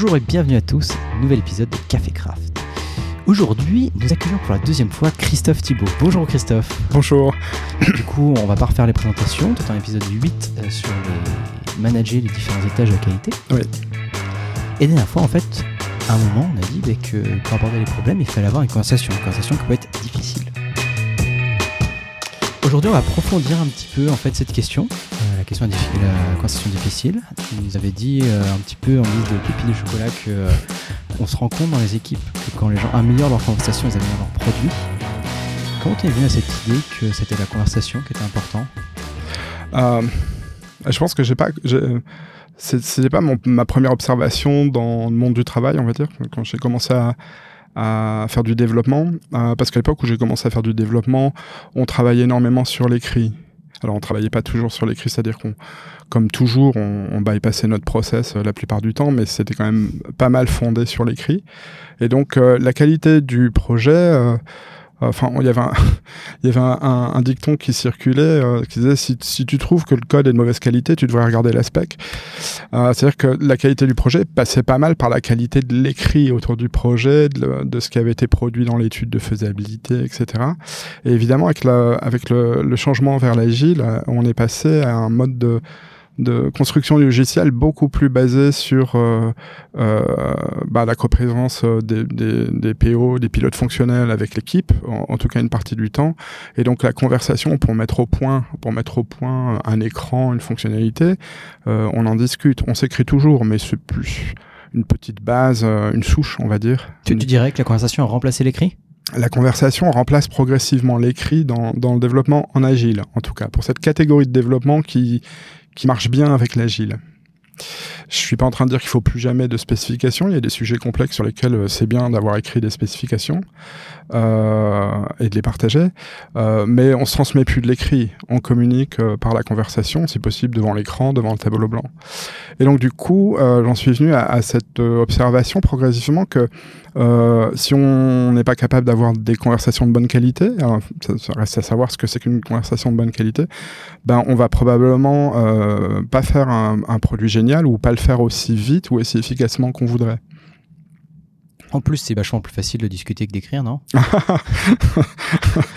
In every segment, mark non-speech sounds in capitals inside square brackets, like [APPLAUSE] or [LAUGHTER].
Bonjour et bienvenue à tous, nouvel épisode de Café Craft. Aujourd'hui, nous accueillons pour la deuxième fois Christophe Thibault. Bonjour Christophe. Bonjour. Du coup, on va pas refaire les présentations, tout un épisode 8 euh, sur les manager les différents étages de la qualité. Oui. Et la dernière fois, en fait, à un moment, on a dit bah, que pour aborder les problèmes, il fallait avoir une conversation, une conversation qui peut être difficile. Aujourd'hui, on va approfondir un petit peu en fait cette question, question de la conversation difficile. Nous dit euh, un petit peu en guise de pépite de chocolat que euh, on se rend compte dans les équipes que quand les gens améliorent leur conversation, ils améliorent leur produit. Comment t'es venu à cette idée que c'était la conversation qui était important? Euh, je pense que j'ai pas. C'était pas ma première observation dans le monde du travail, on va dire, quand j'ai commencé à, à faire du développement. euh, parce qu'à l'époque où j'ai commencé à faire du développement, on travaillait énormément sur l'écrit. Alors on travaillait pas toujours sur l'écrit, c'est-à-dire qu'on, comme toujours, on, on bypassait notre process euh, la plupart du temps, mais c'était quand même pas mal fondé sur l'écrit. Et donc euh, la qualité du projet, euh, enfin il y avait un, [LAUGHS] y avait un, un- un dicton qui circulait euh, qui disait si, si tu trouves que le code est de mauvaise qualité, tu devrais regarder la spec. Euh, C'est-à-dire que la qualité du projet passait pas mal par la qualité de l'écrit autour du projet, de, de ce qui avait été produit dans l'étude de faisabilité, etc. Et évidemment, avec, la, avec le, le changement vers l'agile, euh, on est passé à un mode de de construction du logiciel beaucoup plus basé sur euh, euh, bah, la coprésence euh, des, des, des PO, des pilotes fonctionnels avec l'équipe, en, en tout cas une partie du temps, et donc la conversation pour mettre au point, pour mettre au point un écran, une fonctionnalité, euh, on en discute, on s'écrit toujours, mais c'est plus une petite base, euh, une souche, on va dire. tu, tu dirais que la conversation a remplacé l'écrit? La conversation remplace progressivement l'écrit dans, dans le développement en agile, en tout cas, pour cette catégorie de développement qui, qui marche bien avec l'agile. Je suis pas en train de dire qu'il faut plus jamais de spécifications. Il y a des sujets complexes sur lesquels euh, c'est bien d'avoir écrit des spécifications euh, et de les partager. Euh, mais on se transmet plus de l'écrit. On communique par la conversation, si possible devant l'écran, devant le tableau blanc. Et donc du coup, j'en suis venu à, cette observation progressivement que si on n'est pas capable d'avoir des conversations de bonne qualité, alors, ça, reste à savoir ce que c'est qu'une conversation de bonne qualité, ben on va probablement pas faire un produit génial ou pas le faire aussi vite ou aussi efficacement qu'on voudrait? En plus, c'est vachement plus facile de discuter que d'écrire, non [LAUGHS]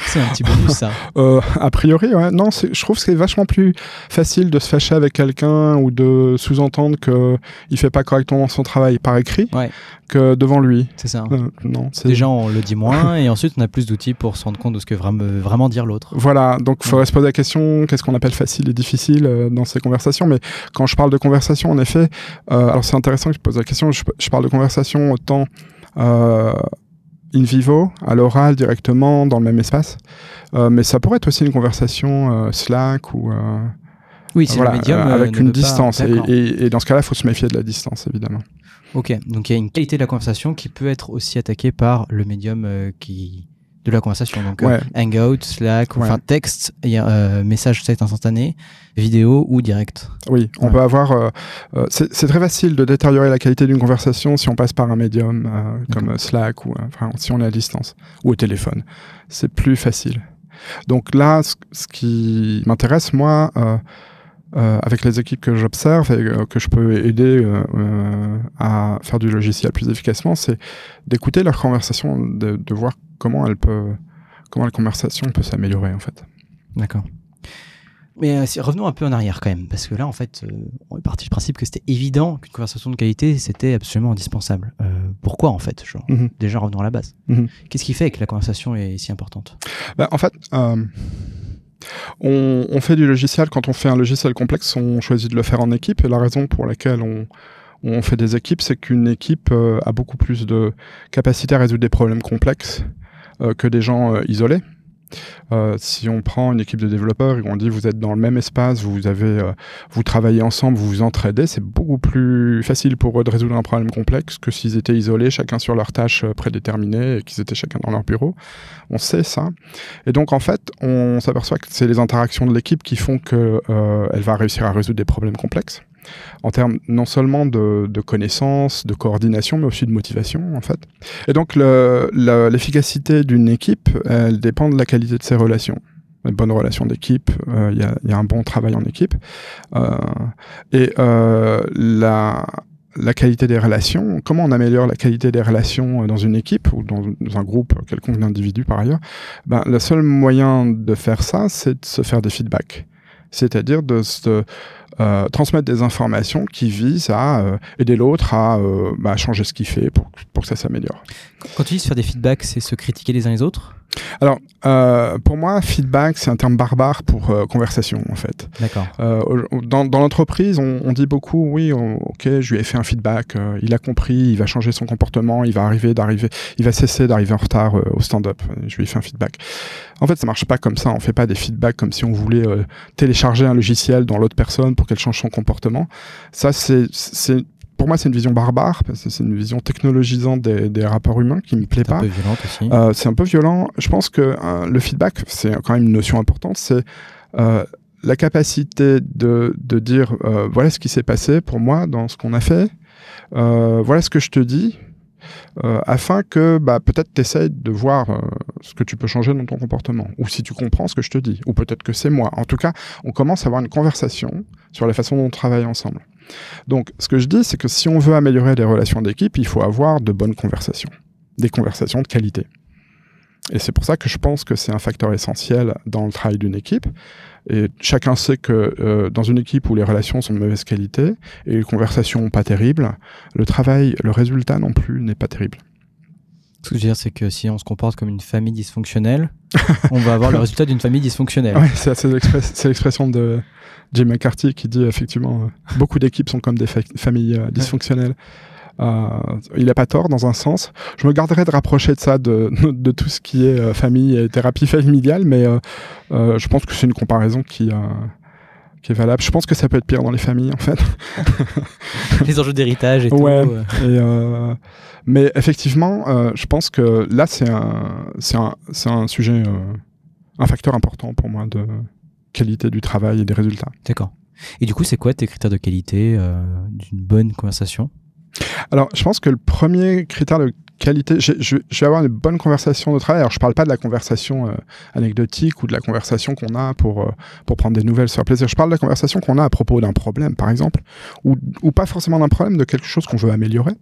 C'est un petit bonus, ça. Euh, a priori, ouais. Non, je trouve que c'est vachement plus facile de se fâcher avec quelqu'un ou de sous-entendre que il fait pas correctement son travail par écrit Ouais. que devant lui. C'est ça. Euh, non, Déjà, on le dit moins, [LAUGHS] et ensuite, on a plus d'outils pour se rendre compte de ce que vraiment, vraiment dire l'autre. Voilà, donc il faudrait se poser la question, qu'est-ce qu'on appelle facile et difficile euh, dans ces conversations? Mais quand je parle de conversation, en effet, euh, alors c'est intéressant que je pose la question, je, je parle de conversation autant euh, in vivo, à l'oral, directement, dans le même espace, euh, mais ça pourrait être aussi une conversation euh, Slack ou... euh, Oui, c'est voilà, le médium. euh, euh, avec ne une pas- distance. Et, et- et dans ce cas-là, il faut se méfier de la distance, évidemment. Ok, donc il y a une qualité de la conversation qui peut être aussi attaquée par le médium euh, qui de la conversation. Donc euh. Hangout, Slack, Ouais. enfin texte, a, euh, message texte instantané, vidéo ou direct. Oui, on Ouais. peut avoir. euh, euh, c'est très facile de détériorer la qualité d'une conversation si on passe par un médium comme Slack ou enfin, si on est à distance ou au téléphone. C'est plus facile. Donc là, ce, ce qui m'intéresse, moi, euh, avec les équipes que j'observe et euh, que je peux aider euh, à faire du logiciel plus efficacement, c'est d'écouter leur conversation, de, de voir comment elle peut, comment la conversation peut s'améliorer en fait. D'accord. Mais revenons un peu en arrière quand même, parce que là, en fait, on est parti du principe que c'était évident qu'une conversation de qualité, c'était absolument indispensable. Pourquoi, en fait genre, Mhm. Déjà, revenons à la base. Mhm. Qu'est-ce qui fait que la conversation est si importante? Bah, en fait, on, fait du logiciel. Quand on fait un logiciel complexe, on choisit de le faire en équipe. Et la raison pour laquelle on, on fait des équipes, c'est qu'une équipe euh, a beaucoup plus de capacité à résoudre des problèmes complexes euh, que des gens euh, isolés. Euh, si on prend une équipe de développeurs et on dit vous êtes dans le même espace, vous avez, euh, vous travaillez ensemble, vous vous entraidez, c'est beaucoup plus facile pour eux de résoudre un problème complexe que s'ils étaient isolés, chacun sur leur tâche euh, prédéterminée et qu'ils étaient chacun dans leur bureau. On sait ça. Et donc en fait, on s'aperçoit que c'est les interactions de l'équipe qui font que euh, elle va réussir à résoudre des problèmes complexes en termes non seulement de, connaissances, de coordination, mais aussi de motivation, en fait. Et donc, le- le- l'efficacité d'une équipe, elle dépend de la qualité de ses relations. Une bonne relation d'équipe, euh, il y, a, un bon travail en équipe. Euh, et euh, la, la qualité des relations, comment on améliore la qualité des relations dans une équipe ou dans, un groupe quelconque d'individus par ailleurs, ben, le seul moyen de faire ça, c'est de se faire des feedbacks. C'est-à-dire de se euh, transmettre des informations qui visent à euh, aider l'autre à euh, bah, changer ce qu'il fait pour, pour que ça s'améliore. Quand tu dis se faire des feedbacks, c'est se critiquer les uns les autres? Alors, euh, pour moi, feedback, c'est un terme barbare pour euh, conversation, en fait. D'accord. Euh, dans, dans l'entreprise, on, on, dit beaucoup, oui, ok, je lui ai fait un feedback, il a compris, il va changer son comportement, il va arriver d'arriver, il va cesser d'arriver en retard au stand-up. Je lui ai fait un feedback. En fait, ça marche pas comme ça. On fait pas des feedbacks comme si on voulait télécharger un logiciel dans l'autre personne pour qu'elle change son comportement. Ça, c'est pour moi, c'est une vision barbare, parce que c'est une vision technologisante des, des, rapports humains qui me plaît pas. C'est un peu violent aussi. Euh, c'est un peu violent. Je pense que euh, le feedback, c'est quand même une notion importante. C'est euh, la capacité de, de dire euh, voilà ce qui s'est passé pour moi dans ce qu'on a fait. Voilà ce que je te dis. afin que bah, peut-être tu essayes de voir ce que tu peux changer dans ton comportement, ou si tu comprends ce que je te dis, ou peut-être que c'est moi. En tout cas, on commence à avoir une conversation sur la façon dont on travaille ensemble. Donc, ce que je dis, c'est que si on veut améliorer les relations d'équipe, il faut avoir de bonnes conversations, des conversations de qualité. Et c'est pour ça que je pense que c'est un facteur essentiel dans le travail d'une équipe. Et chacun sait que euh, dans une équipe où les relations sont de mauvaise qualité et les conversations pas terribles, le travail, le résultat non plus n'est pas terrible. Ce que je veux dire, c'est que si on se comporte comme une famille dysfonctionnelle, [LAUGHS] on va avoir le résultat d'une famille dysfonctionnelle. Oui, c'est l'expression de, Jim McCarthy qui dit effectivement euh, beaucoup d'équipes sont comme des familles euh, dysfonctionnelles. Euh, il n'a pas tort dans un sens. Je me garderai de rapprocher de ça de, [LAUGHS] de tout ce qui est famille et thérapie familiale, mais je pense que c'est une comparaison qui, qui est valable. Je pense que ça peut être pire dans les familles en fait. [LAUGHS] les enjeux d'héritage et ouais, tout. Et, mais effectivement, je pense que là c'est un, un, un sujet, un facteur important pour moi de qualité du travail et des résultats. D'accord. Et du coup, c'est quoi tes critères de qualité euh, d'une bonne conversation? Alors, je pense que le premier critère de je, vais avoir une bonne conversation de travail. Alors, je parle pas de la conversation euh, anecdotique ou de la conversation qu'on a pour, euh, pour prendre des nouvelles sur plaisir. Je parle de la conversation qu'on a à propos d'un problème, par exemple, ou, ou pas forcément d'un problème, de quelque chose qu'on veut améliorer.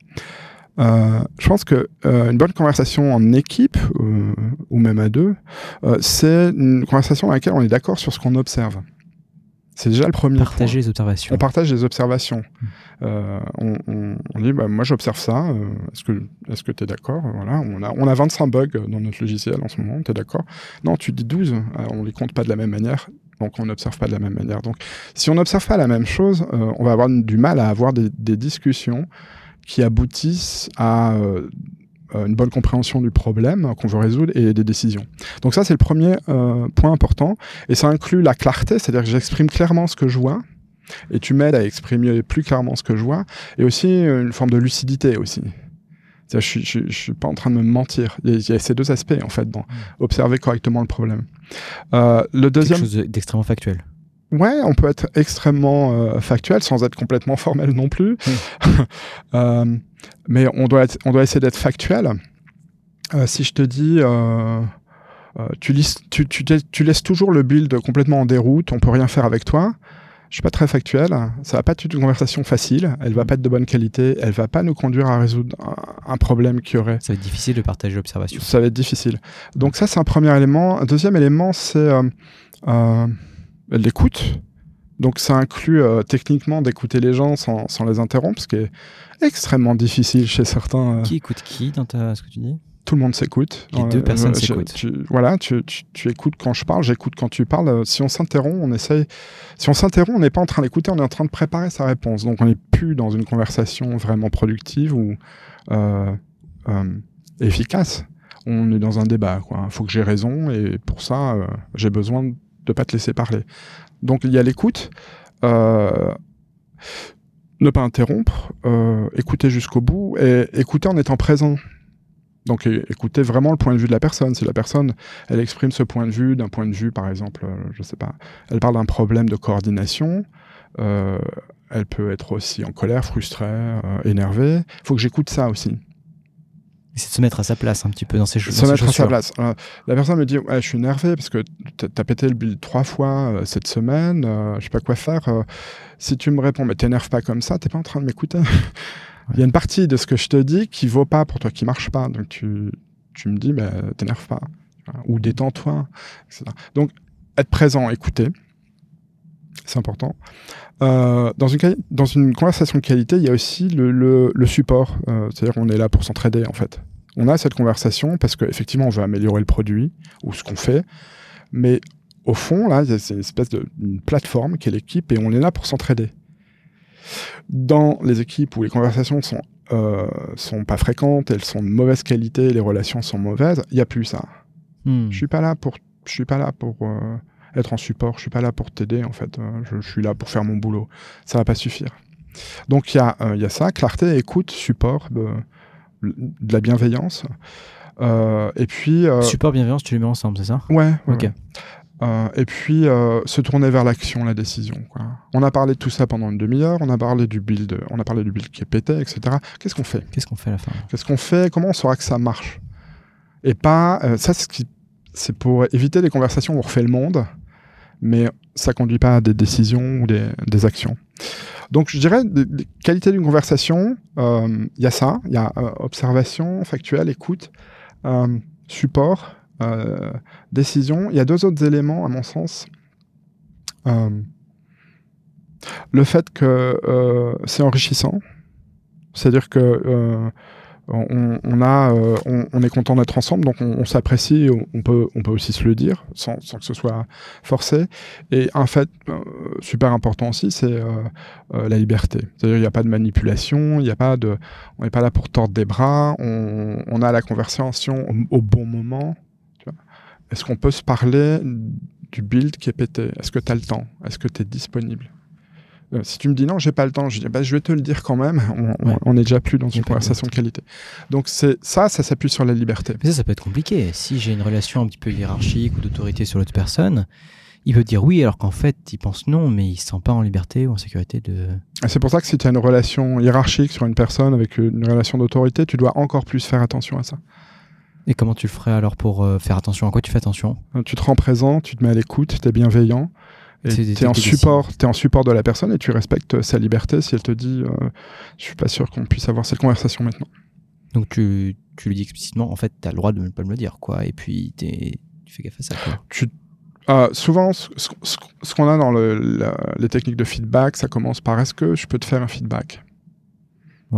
Euh, je pense que une bonne conversation en équipe ou même à deux, c'est une conversation dans laquelle on est d'accord sur ce qu'on observe. C'est déjà le premier. Partager les observations. On partage les observations. Mmh. Euh, on, on, on, dit, bah, moi j'observe ça. est-ce que est-ce que tu es d'accord Voilà, on a on a 25 bugs dans notre logiciel en ce moment. Tu es d'accord Non, tu dis 12. on les compte pas de la même manière. Donc on n'observe pas de la même manière. Donc si on n'observe pas la même chose, on va avoir du mal à avoir des, des discussions qui aboutissent à euh, une bonne compréhension du problème qu'on veut résoudre et des décisions. Donc ça, c'est le premier euh, point important. Et ça inclut la clarté, c'est-à-dire que j'exprime clairement ce que je vois. Et tu m'aides à exprimer plus clairement ce que je vois. Et aussi une forme de lucidité aussi. Je suis, je, je suis pas en train de me mentir. Il y, a, il y, a, ces deux aspects en fait, dans observer correctement le problème. Euh, le deuxième. Quelque chose d'extrêmement factuel. Ouais, on peut être extrêmement euh, factuel sans être complètement [LAUGHS] formel non plus. Mmh. [LAUGHS] euh, mais on doit, être, on doit essayer d'être factuel. Euh, si je te dis, tu, lis, tu, tu, tu, laisses toujours le build complètement en déroute, on peut rien faire avec toi. Je suis pas très factuel. Ça va pas être une conversation facile. Elle va pas être de bonne qualité. Elle va pas nous conduire à résoudre un, un problème qui aurait. Ça va être difficile de partager l'observation. Ça va être difficile. Donc ça, c'est un premier élément. Un deuxième élément, c'est l'écoute. Donc ça inclut euh, techniquement d'écouter les gens sans, sans, les interrompre, ce qui est extrêmement difficile chez certains. Euh... Qui écoute qui dans ta... ce que tu dis? Tout le monde s'écoute. Les deux personnes s'écoutent. Voilà, tu, tu, tu, écoutes quand je parle, j'écoute quand tu parles. Si on s'interrompt, on essaye. Si on s'interrompt, on n'est pas en train d'écouter, on est en train de préparer sa réponse. Donc on n'est plus dans une conversation vraiment productive ou euh, euh, efficace. On est dans un débat. Il faut que j'ai raison et pour ça, euh, j'ai besoin de de pas te laisser parler. Donc il y a l'écoute, euh, ne pas interrompre, euh, écouter jusqu'au bout et écouter en étant présent. Donc écouter vraiment le point de vue de la personne. Si la personne, elle exprime ce point de vue d'un point de vue, par exemple, euh, je sais pas, elle parle d'un problème de coordination, elle peut être aussi en colère, frustrée, énervée. Il faut que j'écoute ça aussi. C'est de se mettre à sa place un petit peu dans ces choses. Se mettre à sa place. la personne me dit ouais, Je suis énervé parce que tu as pété le build trois fois euh, cette semaine, euh, je sais pas quoi faire. Euh. si tu me réponds Mais t'énerves pas comme ça, t'es pas en train de m'écouter. Il y a une partie de ce que je te dis qui vaut pas pour toi, qui marche pas. Donc tu, tu me dis bah, T'énerves pas. Ou détends-toi. Donc être présent, écouter, c'est important. dans, une, dans une conversation de qualité, il y a aussi le, le, support. C'est-à-dire qu'on est là pour s'entraider, en fait on a cette conversation parce qu'effectivement, on veut améliorer le produit ou ce qu'on fait. Mais au fond, là, c'est une espèce de plateforme qui est l'équipe et on est là pour s'entraider. Dans les équipes où les conversations sont, euh, sont pas fréquentes, elles sont de mauvaise qualité, les relations sont mauvaises, il n'y a plus ça. Hmm. Je suis pas là pour, je suis pas là pour euh, être en support, je suis pas là pour t'aider en fait. Euh, je, suis là pour faire mon boulot. Ça va pas suffire. Donc il y, a, y a ça, clarté, écoute, support de la bienveillance. Euh, et puis. Euh, Support, bienveillance, tu les mets ensemble, c'est ça? Ouais. Ok. Euh, et puis se tourner vers l'action, la décision. Quoi. On a parlé de tout ça pendant une demi-heure, on a parlé du build, on a parlé du build qui est pété, etc. Qu'est-ce qu'on fait? Qu'est-ce qu'on fait à la fin? Qu'est-ce qu'on fait? Comment on saura que ça marche? Et pas ça, c'est ce qui, c'est pour éviter les conversations où on refait le monde, mais ça conduit pas à des décisions ou des, des actions. Donc, je dirais, les qualités d'une conversation, euh, il y a ça, il y a euh, observation, factuelle, écoute, euh, support, décision. Il y a deux autres éléments, à mon sens. le fait que c'est enrichissant, c'est-à-dire que on, a, euh, on, est content d'être ensemble, donc on, s'apprécie, on peut, on peut aussi se le dire sans, que ce soit forcé. Et un fait euh, super important aussi, c'est euh, la liberté. C'est-à-dire il n'y a pas de manipulation, il a pas de, on n'est pas là pour tordre des bras, on, a la conversation au, bon moment. Est-ce qu'on peut se parler du build qui est pété? Est-ce que tu as le temps? Est-ce que tu es disponible? Euh, si tu me dis non, j'ai pas le temps, je dis bah, je vais te le dire quand même. On, n'est déjà plus dans une conversation de qualité. Donc c'est ça, ça s'appuie sur la liberté. Mais ça, ça peut être compliqué. Si j'ai une relation un petit peu hiérarchique ou d'autorité sur l'autre personne, il peut dire oui alors qu'en fait il pense non, mais il se sent pas en liberté ou en sécurité de. C'est pour ça que si tu as une relation hiérarchique sur une personne avec une relation d'autorité, tu dois encore plus faire attention à ça. Et comment tu le ferais alors pour euh, faire attention? À quoi tu fais attention? Euh, Tu te rends présent, tu te mets à l'écoute, tu es bienveillant. Tu es en support, es en support de la personne et tu respectes sa liberté si elle te dit euh, je suis pas sûr qu'on puisse avoir cette conversation maintenant. Donc tu, tu lui dis explicitement en fait tu as le droit de ne pas me le dire quoi et puis tu fais gaffe à ça quoi. Tu, euh, souvent ce, ce, qu'on a dans le, les techniques de feedback ça commence par est-ce que je peux te faire un feedback?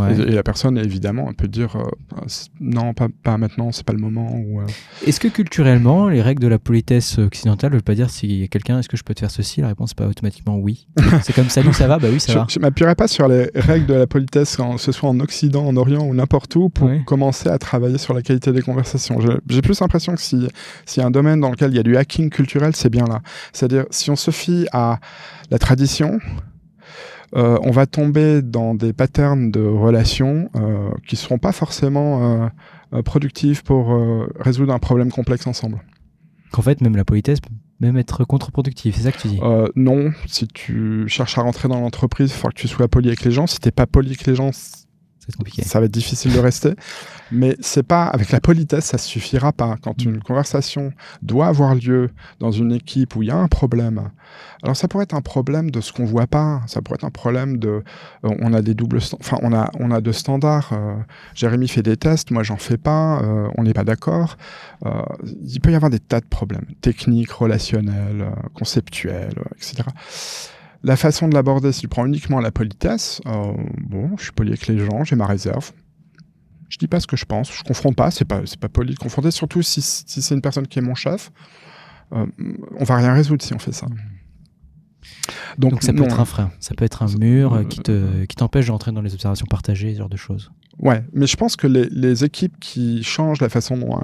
Et, la personne, évidemment, elle peut dire euh, non, pas, pas maintenant, c'est pas le moment. Euh. Est-ce que culturellement, les règles de la politesse occidentale ne veulent pas dire s'il y a quelqu'un, est-ce que je peux te faire ceci? La réponse n'est pas automatiquement oui. [LAUGHS] c'est comme salut, ça va? Bah oui, ça va. Je ne m'appuierai pas sur les règles de la politesse, que ce soit en Occident, en Orient ou n'importe où, pour commencer à travailler sur la qualité des conversations. J'ai plus l'impression que s'il y a un domaine dans lequel il y a du hacking culturel, c'est bien là. C'est-à-dire, si on se fie à la tradition, euh, on va tomber dans des patterns de relations euh, qui ne seront pas forcément euh, productifs pour résoudre un problème complexe ensemble. Qu'en fait, même la politesse peut même être contre-productive, c'est ça que tu dis? Non, si tu cherches à rentrer dans l'entreprise, il faut que tu sois poli avec les gens. Si tu n'es pas poli avec les gens, ça va être difficile de rester. Mais c'est pas avec la politesse, ça suffira pas. Quand une conversation doit avoir lieu dans une équipe où il y a un problème, alors ça pourrait être un problème de ce qu'on voit pas. Ça pourrait être un problème de, euh, on a des doubles, enfin on a on a deux standards. Euh, Jérémy fait des tests, moi j'en fais pas. Euh, on n'est pas d'accord. il peut y avoir des tas de problèmes techniques, relationnels, conceptuels, etc la façon de l'aborder, si tu prends uniquement la politesse, euh, bon, je suis poli avec les gens, j'ai ma réserve. Je dis pas ce que je pense, je confronte pas, c'est pas, pas poli de confronter, surtout si, c'est une personne qui est mon chef. Euh, on va rien résoudre si on fait ça. Donc, ça peut être un frein, ça peut être un mur qui, te, qui t'empêche de rentrer dans les observations partagées, ce genre de choses. Ouais, mais je pense que les, les équipes qui changent la façon dont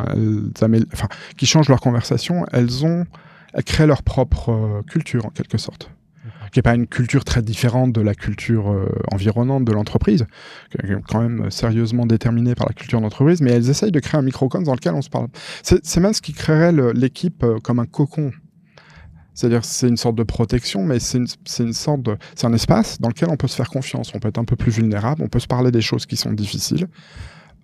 elles enfin, qui changent leur conversation, elles ont, elles créent leur propre euh, culture en quelque sorte qui n'est pas une culture très différente de la culture euh, environnante de l'entreprise, qui est quand même sérieusement déterminée par la culture d'entreprise, mais elles essayent de créer un microcosme dans lequel on se parle. C'est même ce qui créerait l'équipe euh, comme un cocon. C'est-à-dire c'est une sorte de protection, mais c'est une, une, sorte de, c'est un espace dans lequel on peut se faire confiance. On peut être un peu plus vulnérable, on peut se parler des choses qui sont difficiles.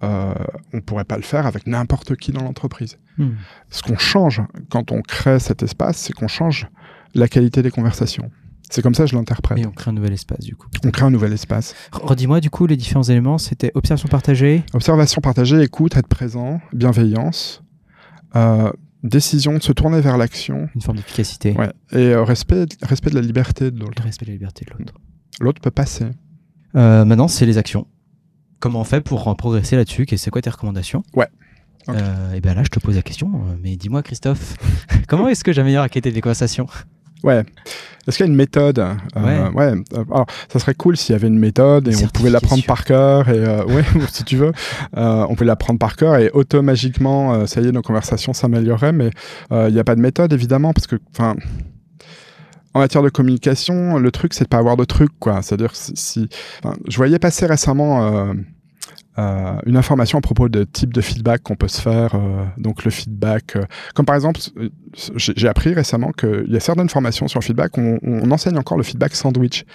euh, on ne pourrait pas le faire avec n'importe qui dans l'entreprise. Hmm. Ce qu'on change quand on crée cet espace, c'est qu'on change la qualité des conversations. C'est comme ça que je l'interprète. Et on crée un nouvel espace, du coup. On crée un nouvel espace. Redis-moi, du coup, les différents éléments, c'était observation partagée Observation partagée, écoute, être présent, bienveillance, euh, décision de se tourner vers l'action. Une forme d'efficacité. Ouais. Et euh, respect, respect de la liberté de l'autre. Respect de la liberté de l'autre. L'autre peut passer. Euh, maintenant, c'est les actions. Comment on fait pour progresser là-dessus? Et c'est quoi tes recommandations? Ouais. Okay. et bien là, je te pose la question. Mais dis-moi, Christophe, [LAUGHS] comment est-ce que j'améliore la qualité des conversations Ouais. Est-ce qu'il y a une méthode euh, Ouais. ouais. Alors, ça serait cool s'il y avait une méthode et on pouvait l'apprendre par cœur. Et euh, ouais, [LAUGHS] si tu veux, euh, on peut l'apprendre par cœur et automatiquement, euh, ça y est, nos conversations s'amélioreraient. Mais euh, il n'y a pas de méthode évidemment parce que, enfin. En matière de communication, le truc, c'est de pas avoir de truc, quoi. C'est-à-dire, si, si je voyais passer récemment euh, euh, une information à propos de type de feedback qu'on peut se faire. Euh, donc le feedback, euh, comme par exemple, j'ai appris récemment qu'il y a certaines formations sur le feedback, on, on, enseigne encore le feedback sandwich,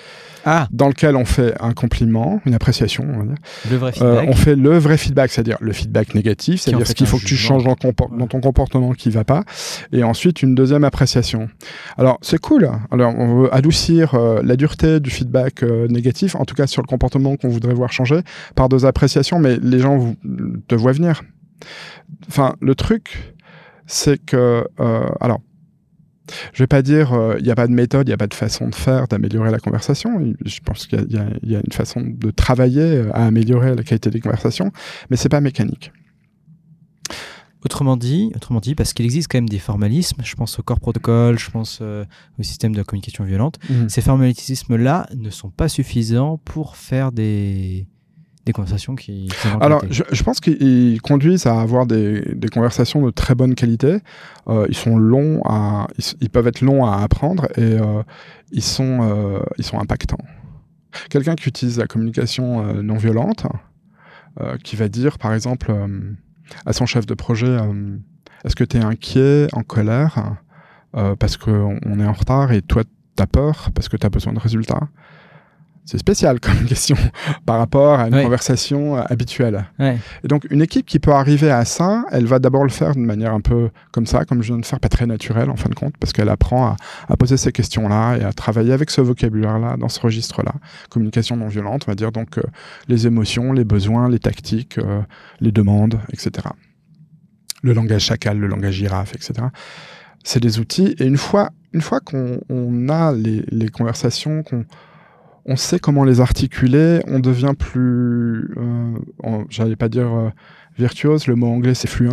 ah. dans lequel on fait un compliment, une appréciation, on va dire. Le vrai feedback. on fait le vrai feedback, c'est-à-dire le feedback négatif, c'est-à-dire ce qu'il faut que tu changes dans, dans, ton comportement qui va pas, et ensuite une deuxième appréciation. Alors c'est cool. Alors on veut adoucir la dureté du feedback négatif, en tout cas sur le comportement qu'on voudrait voir changer, par deux appréciations mais les gens vous, te voient venir. Enfin, le truc, c'est que, euh, alors, je vais pas dire, il euh, n'y a pas de méthode, il n'y a pas de façon de faire, d'améliorer la conversation. Je pense qu'il y, y, a une façon de travailler à améliorer la qualité des conversations, mais c'est pas mécanique. Autrement dit, autrement dit, parce qu'il existe quand même des formalismes, je pense au corps protocole, je pense euh, au système de communication violente, mmh. ces formalismes-là ne sont pas suffisants pour faire des, des conversations qui. qui Alors, je, je, pense qu'ils conduisent à avoir des, des, conversations de très bonne qualité. Euh, ils sont longs à, ils, ils, peuvent être longs à apprendre et euh, ils sont, euh, ils sont impactants. Quelqu'un qui utilise la communication non violente, qui va dire, par exemple, à son chef de projet, est-ce que tu es inquiet, en colère, parce qu'on on est en retard et toi, tu as peur parce que tu as besoin de résultats c'est spécial comme [LAUGHS] question par rapport à une ouais. conversation habituelle. Ouais. Et donc, une équipe qui peut arriver à ça, elle va d'abord le faire d'une manière un peu comme ça, comme je viens de faire, pas très naturelle en fin de compte, parce qu'elle apprend à, à, poser ces questions-là et à travailler avec ce vocabulaire-là, dans ce registre-là. Communication non violente, on va dire donc euh, les émotions, les besoins, les tactiques, euh, les demandes, etc. Le langage chacal, le langage girafe, etc. C'est des outils. Et une fois, une fois qu'on on a les, les conversations, qu'on on sait comment les articuler, on devient plus, euh, j'allais pas dire euh, virtuose, le mot anglais c'est fluent,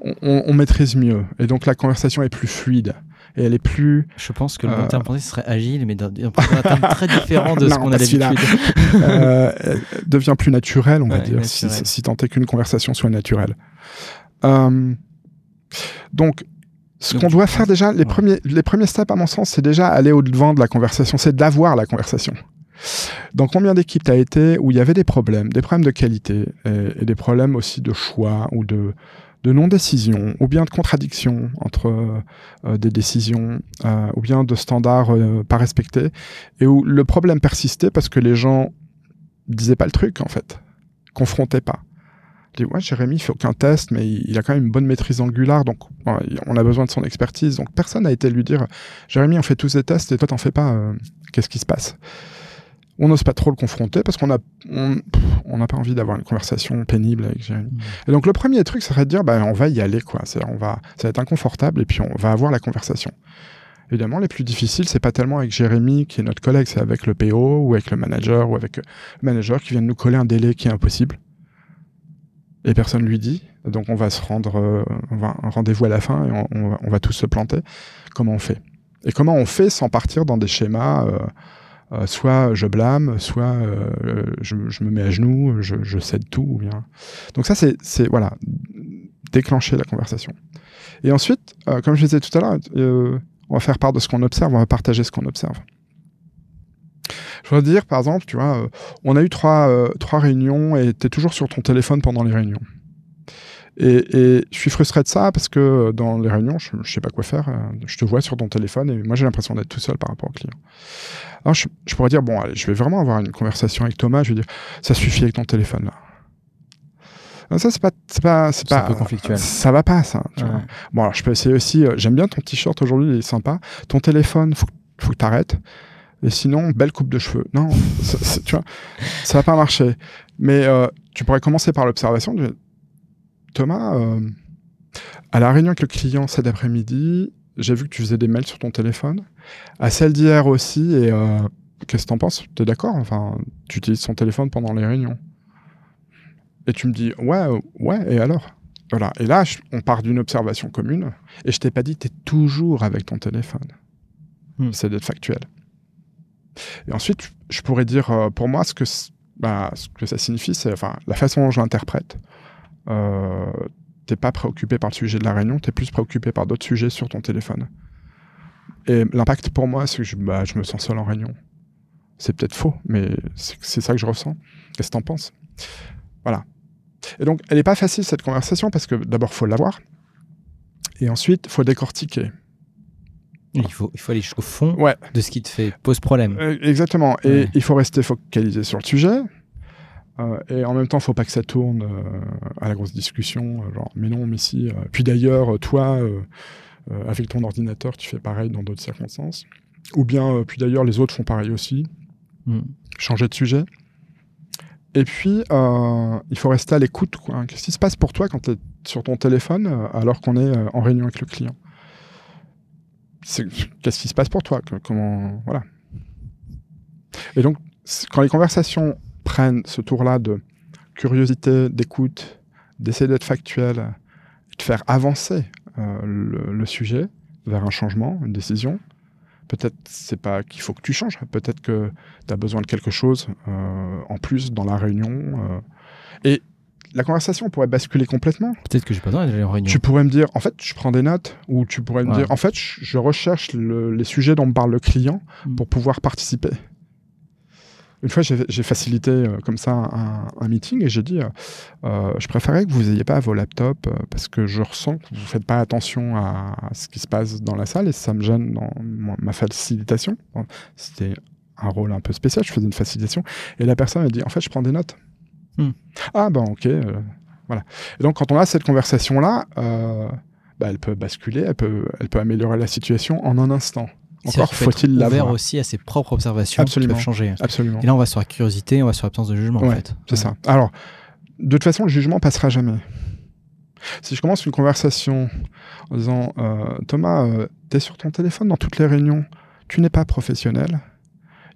on, on, on, maîtrise mieux. Et donc la conversation est plus fluide. Et elle est plus. Je pense que le bon terme français serait agile, mais dans, dans un terme très différent de ce [LAUGHS] qu'on a d'habitude. [LAUGHS] euh, devient plus naturelle, on va dire, si, si, tant est qu'une conversation soit naturelle. Euh, donc, ce qu'on doit faire déjà, les, ouais. premiers, les premiers steps, à mon sens, c'est déjà aller au-devant de la conversation, c'est d'avoir la conversation. Dans combien d'équipes tu as été où il y avait des problèmes, des problèmes de qualité et, des problèmes aussi de choix ou de, non-décision ou bien de contradiction entre euh, des décisions euh, ou bien de standards euh, pas respectés et où le problème persistait parce que les gens disaient pas le truc en fait, confrontaient pas. Dis, ouais, Jérémy, il fait aucun test, mais il, a quand même une bonne maîtrise Angular, donc on a besoin de son expertise. Donc personne n'a été lui dire, Jérémy, on fait tous des tests et toi, t'en fais pas. Qu'est-ce qui se passe? On n'ose pas trop le confronter parce qu'on a on n'a pas envie d'avoir une conversation pénible avec Jérémy. Mmh. Et donc le premier truc, ça serait de dire bah, on va y aller quoi. On va, ça va être inconfortable et puis on va avoir la conversation. Évidemment, les plus difficiles, c'est pas tellement avec Jérémy qui est notre collègue, c'est avec le PO ou avec le manager ou avec le manager qui vient de nous coller un délai qui est impossible et personne lui dit. Donc on va se rendre, euh, on va un rendez-vous à la fin et on, on, va, on, va, tous se planter. Comment on fait? Et comment on fait sans partir dans des schémas euh, euh, soit je blâme, soit euh, je, je, me mets à genoux, je, je cède tout. Ou bien... Donc ça, c'est voilà, déclencher la conversation. Et ensuite, euh, comme je disais tout à l'heure, euh, on va faire part de ce qu'on observe, on va partager ce qu'on observe. Je voudrais dire, par exemple, tu vois, euh, on a eu trois, trois réunions et tu es toujours sur ton téléphone pendant les réunions. Et, et, je suis frustré de ça parce que dans les réunions, je, je sais pas quoi faire. Je te vois sur ton téléphone et moi j'ai l'impression d'être tout seul par rapport au client. Alors je, je, pourrais dire bon, allez, je vais vraiment avoir une conversation avec Thomas. Je vais dire ça suffit avec ton téléphone là. Non, ça, c'est pas, c'est pas, c'est un pas, peu conflictuel. ça va pas, ça. tu Ouais. vois. Bon, alors, je peux essayer aussi, euh, j'aime bien ton t-shirt aujourd'hui, il est sympa. Ton téléphone, faut, faut que t'arrêtes. Et sinon, belle coupe de cheveux. Non, ça- ça- tu vois, ça va pas marcher. Mais euh, tu pourrais commencer par l'observation. de- Thomas, euh, à la réunion avec le client cet après-midi, j'ai vu que tu faisais des mails sur ton téléphone. À celle d'hier aussi, et euh, qu'est-ce que t'en penses? T'es d'accord? Enfin, tu utilises son téléphone pendant les réunions. Et tu me dis, ouais, ouais, et alors? Voilà. Et là, je- on part d'une observation commune, et je t'ai pas dit, t'es toujours avec ton téléphone. Hmm. C'est d'être factuel. Et ensuite, je pourrais dire, euh, pour moi, ce que, bah, ce que ça signifie, c'est enfin, la façon dont je l'interprète. Euh, t'es pas préoccupé par le sujet de la réunion, t'es plus préoccupé par d'autres sujets sur ton téléphone. Et l'impact pour moi, c'est que je, bah, je me sens seul en réunion. C'est peut-être faux, mais c'est ça que je ressens. Qu'est-ce que t'en penses? Voilà. Et donc, elle n'est pas facile cette conversation parce que d'abord, faut l'avoir. Et ensuite, faut décortiquer. Il faut, il faut aller jusqu'au fond Ouais. de ce qui te fait pose problème. Euh, exactement. Et Ouais. il faut rester focalisé sur le sujet. Euh, et en même temps, faut pas que ça tourne euh, à la grosse discussion, euh, genre mais non, mais si. puis d'ailleurs, toi, avec ton ordinateur, tu fais pareil dans d'autres circonstances. Ou bien, puis d'ailleurs, les autres font pareil aussi. Mm. Changer de sujet. Et puis, euh, il faut rester à l'écoute. quoi. Qu'est-ce qui se passe pour toi quand tu es sur ton téléphone euh, alors qu'on est euh, en réunion avec le client? Qu'est-ce qui se passe pour toi? Comment voilà. Et donc, quand les conversations prennent ce tour-là de curiosité, d'écoute, d'essayer d'être factuel, de faire avancer euh, le, le sujet vers un changement, une décision, peut-être c'est pas qu'il faut que tu changes, peut-être que tu as besoin de quelque chose euh, en plus dans la réunion. euh. et la conversation pourrait basculer complètement. Peut-être que j'ai pas besoin d'aller en réunion. Tu pourrais me dire, en fait, je prends des notes, ou tu pourrais me Ouais. dire, en fait, je recherche le- les sujets dont me parle le client Mm. pour pouvoir participer. Une fois, j'ai facilité euh, comme ça un, un meeting et j'ai dit, euh, euh, je préférais que vous n'ayez pas vos laptops parce que je ressens que vous ne faites pas attention à, à ce qui se passe dans la salle et ça me gêne dans ma, facilitation. C'était un rôle un peu spécial, je faisais une facilitation et la personne a dit, en fait, je prends des notes. Hmm. Ah ben ok, euh, voilà. Et donc quand on a cette conversation-là, bah, elle peut basculer, elle peut, elle peut améliorer la situation en un instant. Encore faut-il ouvert l'avoir. aussi à ses propres observations Absolument. qui peuvent changer. Absolument. Et là, on va sur la curiosité, on va sur l'absence de jugement, en fait. C'est ça. Alors, de toute façon, le jugement passera jamais. Si je commence une conversation en disant euh, Thomas, tu es sur ton téléphone dans toutes les réunions, tu n'es pas professionnel,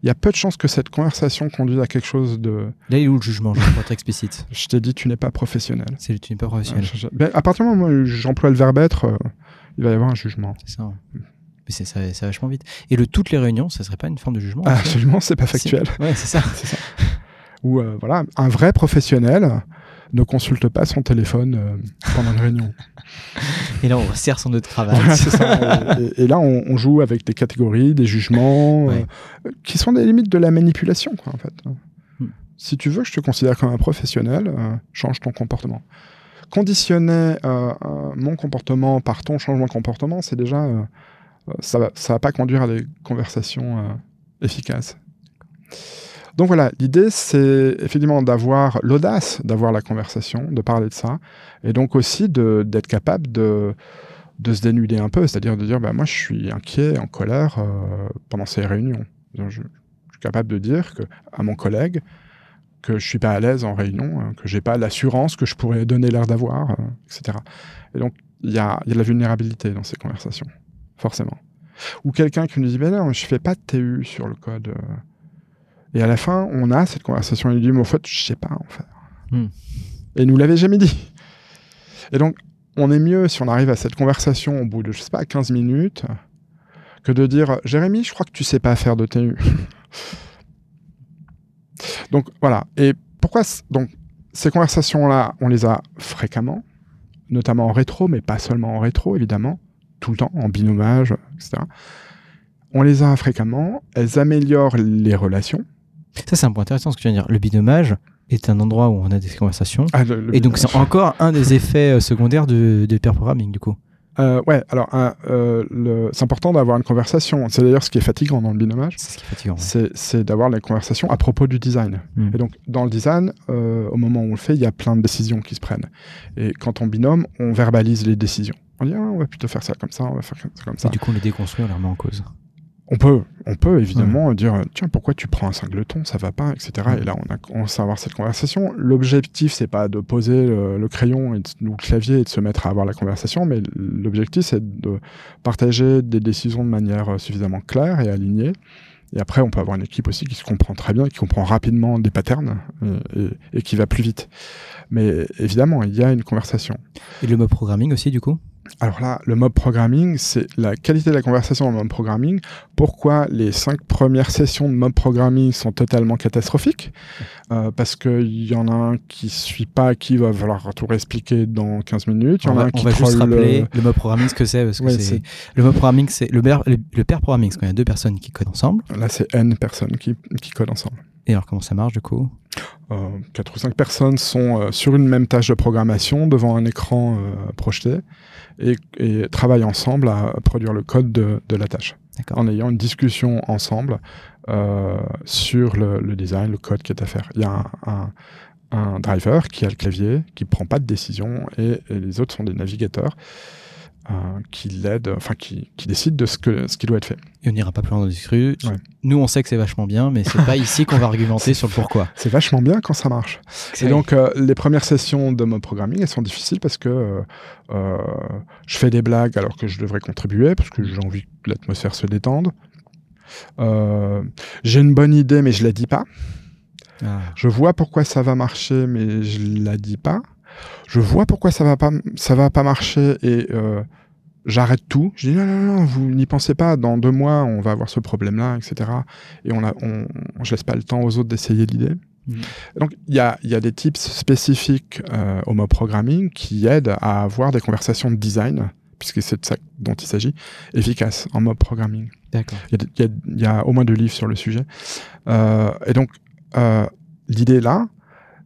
il y a peu de chances que cette conversation conduise à quelque chose de. Là, il est où le jugement Je vais être explicite. [LAUGHS] Je t'ai dit, tu n'es pas professionnel. C'est tu n'es pas professionnel. Euh, je- ben, à partir du moment où j'emploie le verbe être, euh, il va y avoir un jugement. C'est ça. Mais c'est ça, ça va vachement vite. Et le toutes les réunions, ça serait pas une forme de jugement Ah, absolument, c'est pas factuel. Ouais, c'est ça. [LAUGHS] Ça. Ou euh, voilà, un vrai professionnel ne consulte pas son téléphone euh, pendant une réunion. Et là, on resserre son nœud de cravate. Voilà, c'est ça. Et, et là, on, on joue avec des catégories, des jugements, Ouais. euh, qui sont des limites de la manipulation, quoi, en fait. Hmm. Si tu veux que je te considère comme un professionnel, change ton comportement. Conditionner euh, euh, mon comportement par ton changement de comportement, c'est déjà... euh, ça va, ça va pas conduire à des conversations euh, efficaces. Donc voilà, l'idée, c'est effectivement d'avoir l'audace d'avoir la conversation, de parler de ça, et donc aussi d'être capable de, se dénuder un peu, c'est-à-dire de dire, bah, moi je suis inquiet, en colère euh, pendant ces réunions. Je, suis capable de dire à mon collègue que je suis pas à l'aise en réunion, hein, que j'ai pas l'assurance que je pourrais donner l'air d'avoir, etc. Et donc, il y a, y a de la vulnérabilité dans ces conversations, forcément. Ou quelqu'un qui nous dit, ben non, je fais pas de TU sur le code. euh. Et à la fin, on a cette conversation, il nous dit, mais en fait, je sais pas en faire. Hmm. Et il nous l'avait jamais dit. Et donc, on est mieux si on arrive à cette conversation au bout de, je sais pas, 15 minutes, que de dire Jérémy, je crois que tu sais pas faire de TU. [LAUGHS] donc voilà. Et pourquoi donc ces conversations-là, on les a fréquemment, notamment en rétro, mais pas seulement en rétro, évidemment, tout le temps, en binomage, etc. On les a fréquemment, elles améliorent les relations. Ça, c'est un point intéressant ce que tu viens de dire. Le binomage est un endroit où on a des conversations. Ah, le- le Et donc, c'est encore un des [LAUGHS] effets euh, secondaires de, de pair programming, du coup. Euh, ouais, alors euh, c'est important d'avoir une conversation. C'est d'ailleurs ce qui est fatigant dans le binomage. C'est ce. C'est d'avoir la conversation à propos du design. Hmm. Et donc, dans le design, euh, au moment où on le fait, il y a plein de décisions qui se prennent. Et quand on binôme, on verbalise les décisions. On dit, ah, on va plutôt faire ça comme ça, on va faire ça comme ça. Et du coup, on les déconstruit, on les remet en cause. On peut, on peut évidemment dire tiens pourquoi tu prends un singleton, ça va pas, etc. Et là on a commencé à avoir cette conversation. L'objectif c'est pas de poser le, crayon et ou le clavier et de se mettre à avoir la conversation, mais l'objectif c'est de partager des décisions de manière euh, suffisamment claire et alignée. Et après on peut avoir une équipe aussi qui se comprend très bien, qui comprend rapidement des patterns et, et qui va plus vite. Mais évidemment il y a une conversation. Et le mot programming aussi du coup? Alors là, le mob programming, c'est la qualité de la conversation dans le mob programming. Pourquoi les cinq premières sessions de mob programming sont totalement catastrophiques? Euh, Parce qu'il y en a un qui suit pas, qui va falloir tout réexpliquer dans 15 minutes. Il y en on a va, un qui on va juste rappeler le... le mob programming ce que c'est. Parce que Ouais, c'est c'est- le mob programming, c'est le, pair- le, le pair programming, c'est quand il y a deux personnes qui codent ensemble. Là, c'est N personnes qui, qui codent ensemble. Et alors comment ça marche du coup? Euh, quatre ou cinq personnes sont euh, sur une même tâche de programmation devant un écran euh, projeté et, et travaillent ensemble à produire le code de, de la tâche. En ayant une discussion ensemble sur le, le design, le code qui est à faire. Il y a un, un- un driver qui a le clavier, qui prend pas de décision, et, et les autres sont des navigateurs euh, qui l'aident, enfin qui, qui décident de ce, que, ce qui doit être fait. Et on n'ira pas plus loin dans le. Ouais. Nous, on sait que c'est vachement bien, mais c'est pas [LAUGHS] ici qu'on va argumenter sur le pourquoi. C'est vachement bien quand ça marche. Et donc, euh, les premières sessions de mob programming, elles sont difficiles parce que euh, je fais des blagues alors que je devrais contribuer, parce que j'ai envie que l'atmosphère se détende. J'ai une bonne idée, mais je la dis pas. Ah. Je vois pourquoi ça va marcher, mais je la dis pas. Je vois pourquoi ça va pas, ça va pas marcher et euh, j'arrête tout. Je dis non, non, non, vous n'y pensez pas. Dans deux mois, on va avoir ce problème-là, etc. Et on, a, on, je laisse pas le temps aux autres d'essayer l'idée. Mhm. Donc, il y a, il y a des tips spécifiques euh, au mob programming qui aident à avoir des conversations de design, puisque c'est de ça dont il s'agit, efficaces en mob programming. D'accord. Il y, a, y y au moins deux livres sur le sujet. Euh, et donc, euh, l'idée là,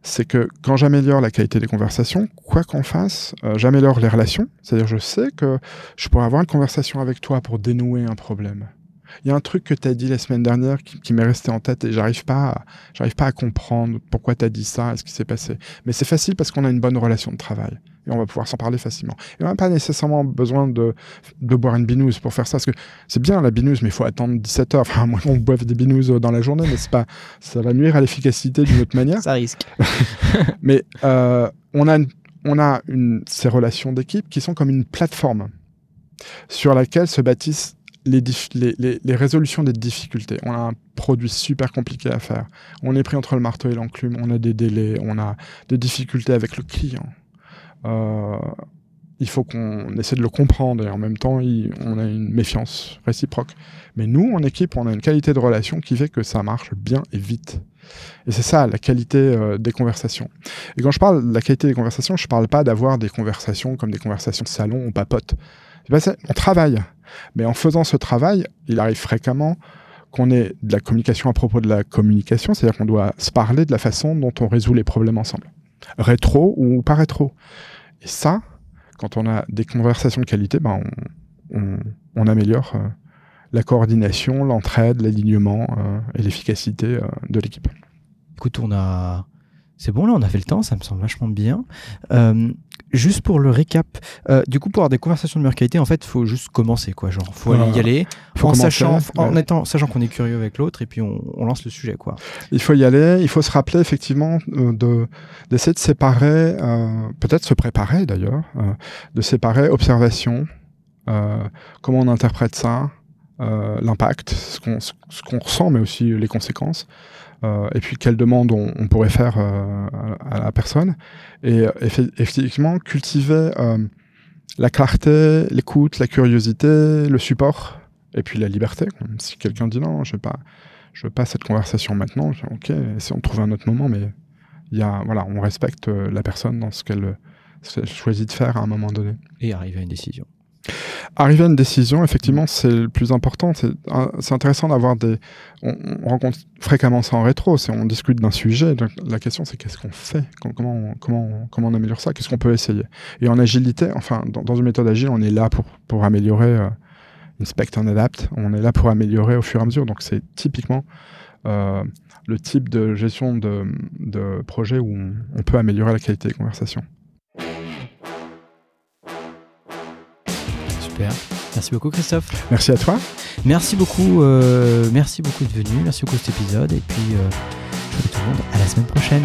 c'est que quand j'améliore la qualité des conversations, quoi qu'on fasse, euh, j'améliore les relations. C'est-à-dire, je sais que je pourrais avoir une conversation avec toi pour dénouer un problème. Il y a un truc que tu as dit la semaine dernière qui, m'est resté en tête et j'arrive pas, j'arrive pas à comprendre pourquoi tu as dit ça ce qui s'est passé. Mais c'est facile parce qu'on a une bonne relation de travail et on va pouvoir s'en parler facilement. Et on n'a pas nécessairement besoin de, de boire une binouse pour faire ça parce que c'est bien la binouse, mais il faut attendre 17 heures. Enfin, moi, on boive des binouses dans la journée, mais c'est pas, ça va nuire à l'efficacité d'une autre manière. Ça risque. [LAUGHS] Mais euh, on a, une- on a une, ces relations d'équipe qui sont comme une plateforme sur laquelle se bâtissent les, dif- les, les- les résolutions des difficultés. On a un produit super compliqué à faire. On est pris entre le marteau et l'enclume. On a des délais. On a des difficultés avec le client. Euh, il faut qu'on essaie de le comprendre et en même temps, on a une méfiance réciproque. Mais nous, en équipe, on a une qualité de relation qui fait que ça marche bien et vite. Et c'est ça, la qualité euh, des conversations. Et quand je parle de la qualité des conversations, je parle pas d'avoir des conversations comme des conversations de salon, on papote. On travaille. Mais en faisant ce travail, il arrive fréquemment qu'on ait de la communication à propos de la communication, c'est-à-dire qu'on doit se parler de la façon dont on résout les problèmes ensemble. Rétro ou pas rétro. Et ça, quand on a des conversations de qualité, ben on, améliore euh, la coordination, l'entraide, l'alignement euh, et l'efficacité euh, de l'équipe. Écoute, on a. C'est bon, là, on a fait le temps, ça me semble vachement bien. Euh, juste pour le récap, euh, du coup, pour avoir des conversations de meilleure qualité, en fait, il faut juste commencer, quoi. Genre, faut aller y aller, Faut en sachant, en ouais. étant, sachant qu'on est curieux avec l'autre, et puis on, on lance le sujet, quoi. Il faut y aller, il faut se rappeler effectivement euh, de d'essayer de séparer, peut-être se préparer d'ailleurs, de séparer observation, comment on interprète ça, l'impact, ce qu'on qu'on ressent, mais aussi les conséquences, et puis quelles demandes on, on pourrait faire euh, à, la personne, et euh, effe- effectivement cultiver euh, la clarté, l'écoute, la curiosité, le support, et puis la liberté. Si quelqu'un dit non, je vais pas veux pas cette conversation maintenant. Ok, essayons de trouver un autre moment, mais y a, voilà, on respecte euh, la personne dans ce qu'elle choisit de faire à un moment donné. Et arriver à une décision. Arriver à une décision, effectivement, c'est le plus important. C'est intéressant d'avoir des. On, rencontre fréquemment ça en rétro. C'est on discute d'un sujet. La question, c'est qu'est-ce qu'on fait? Comment, on, comment, comment on améliore ça? Qu'est-ce qu'on peut essayer? Et en agilité, enfin, dans, une méthode agile, on est là pour, pour améliorer. Euh, inspect and adapt. On est là pour améliorer au fur et à mesure. Donc c'est typiquement euh, le type de gestion de, de projet où on peut améliorer la qualité des conversations. Merci beaucoup Christophe. Merci à toi. Merci beaucoup, euh, merci beaucoup de venir, merci beaucoup de cet épisode et puis euh, je vous tout le monde à la semaine prochaine.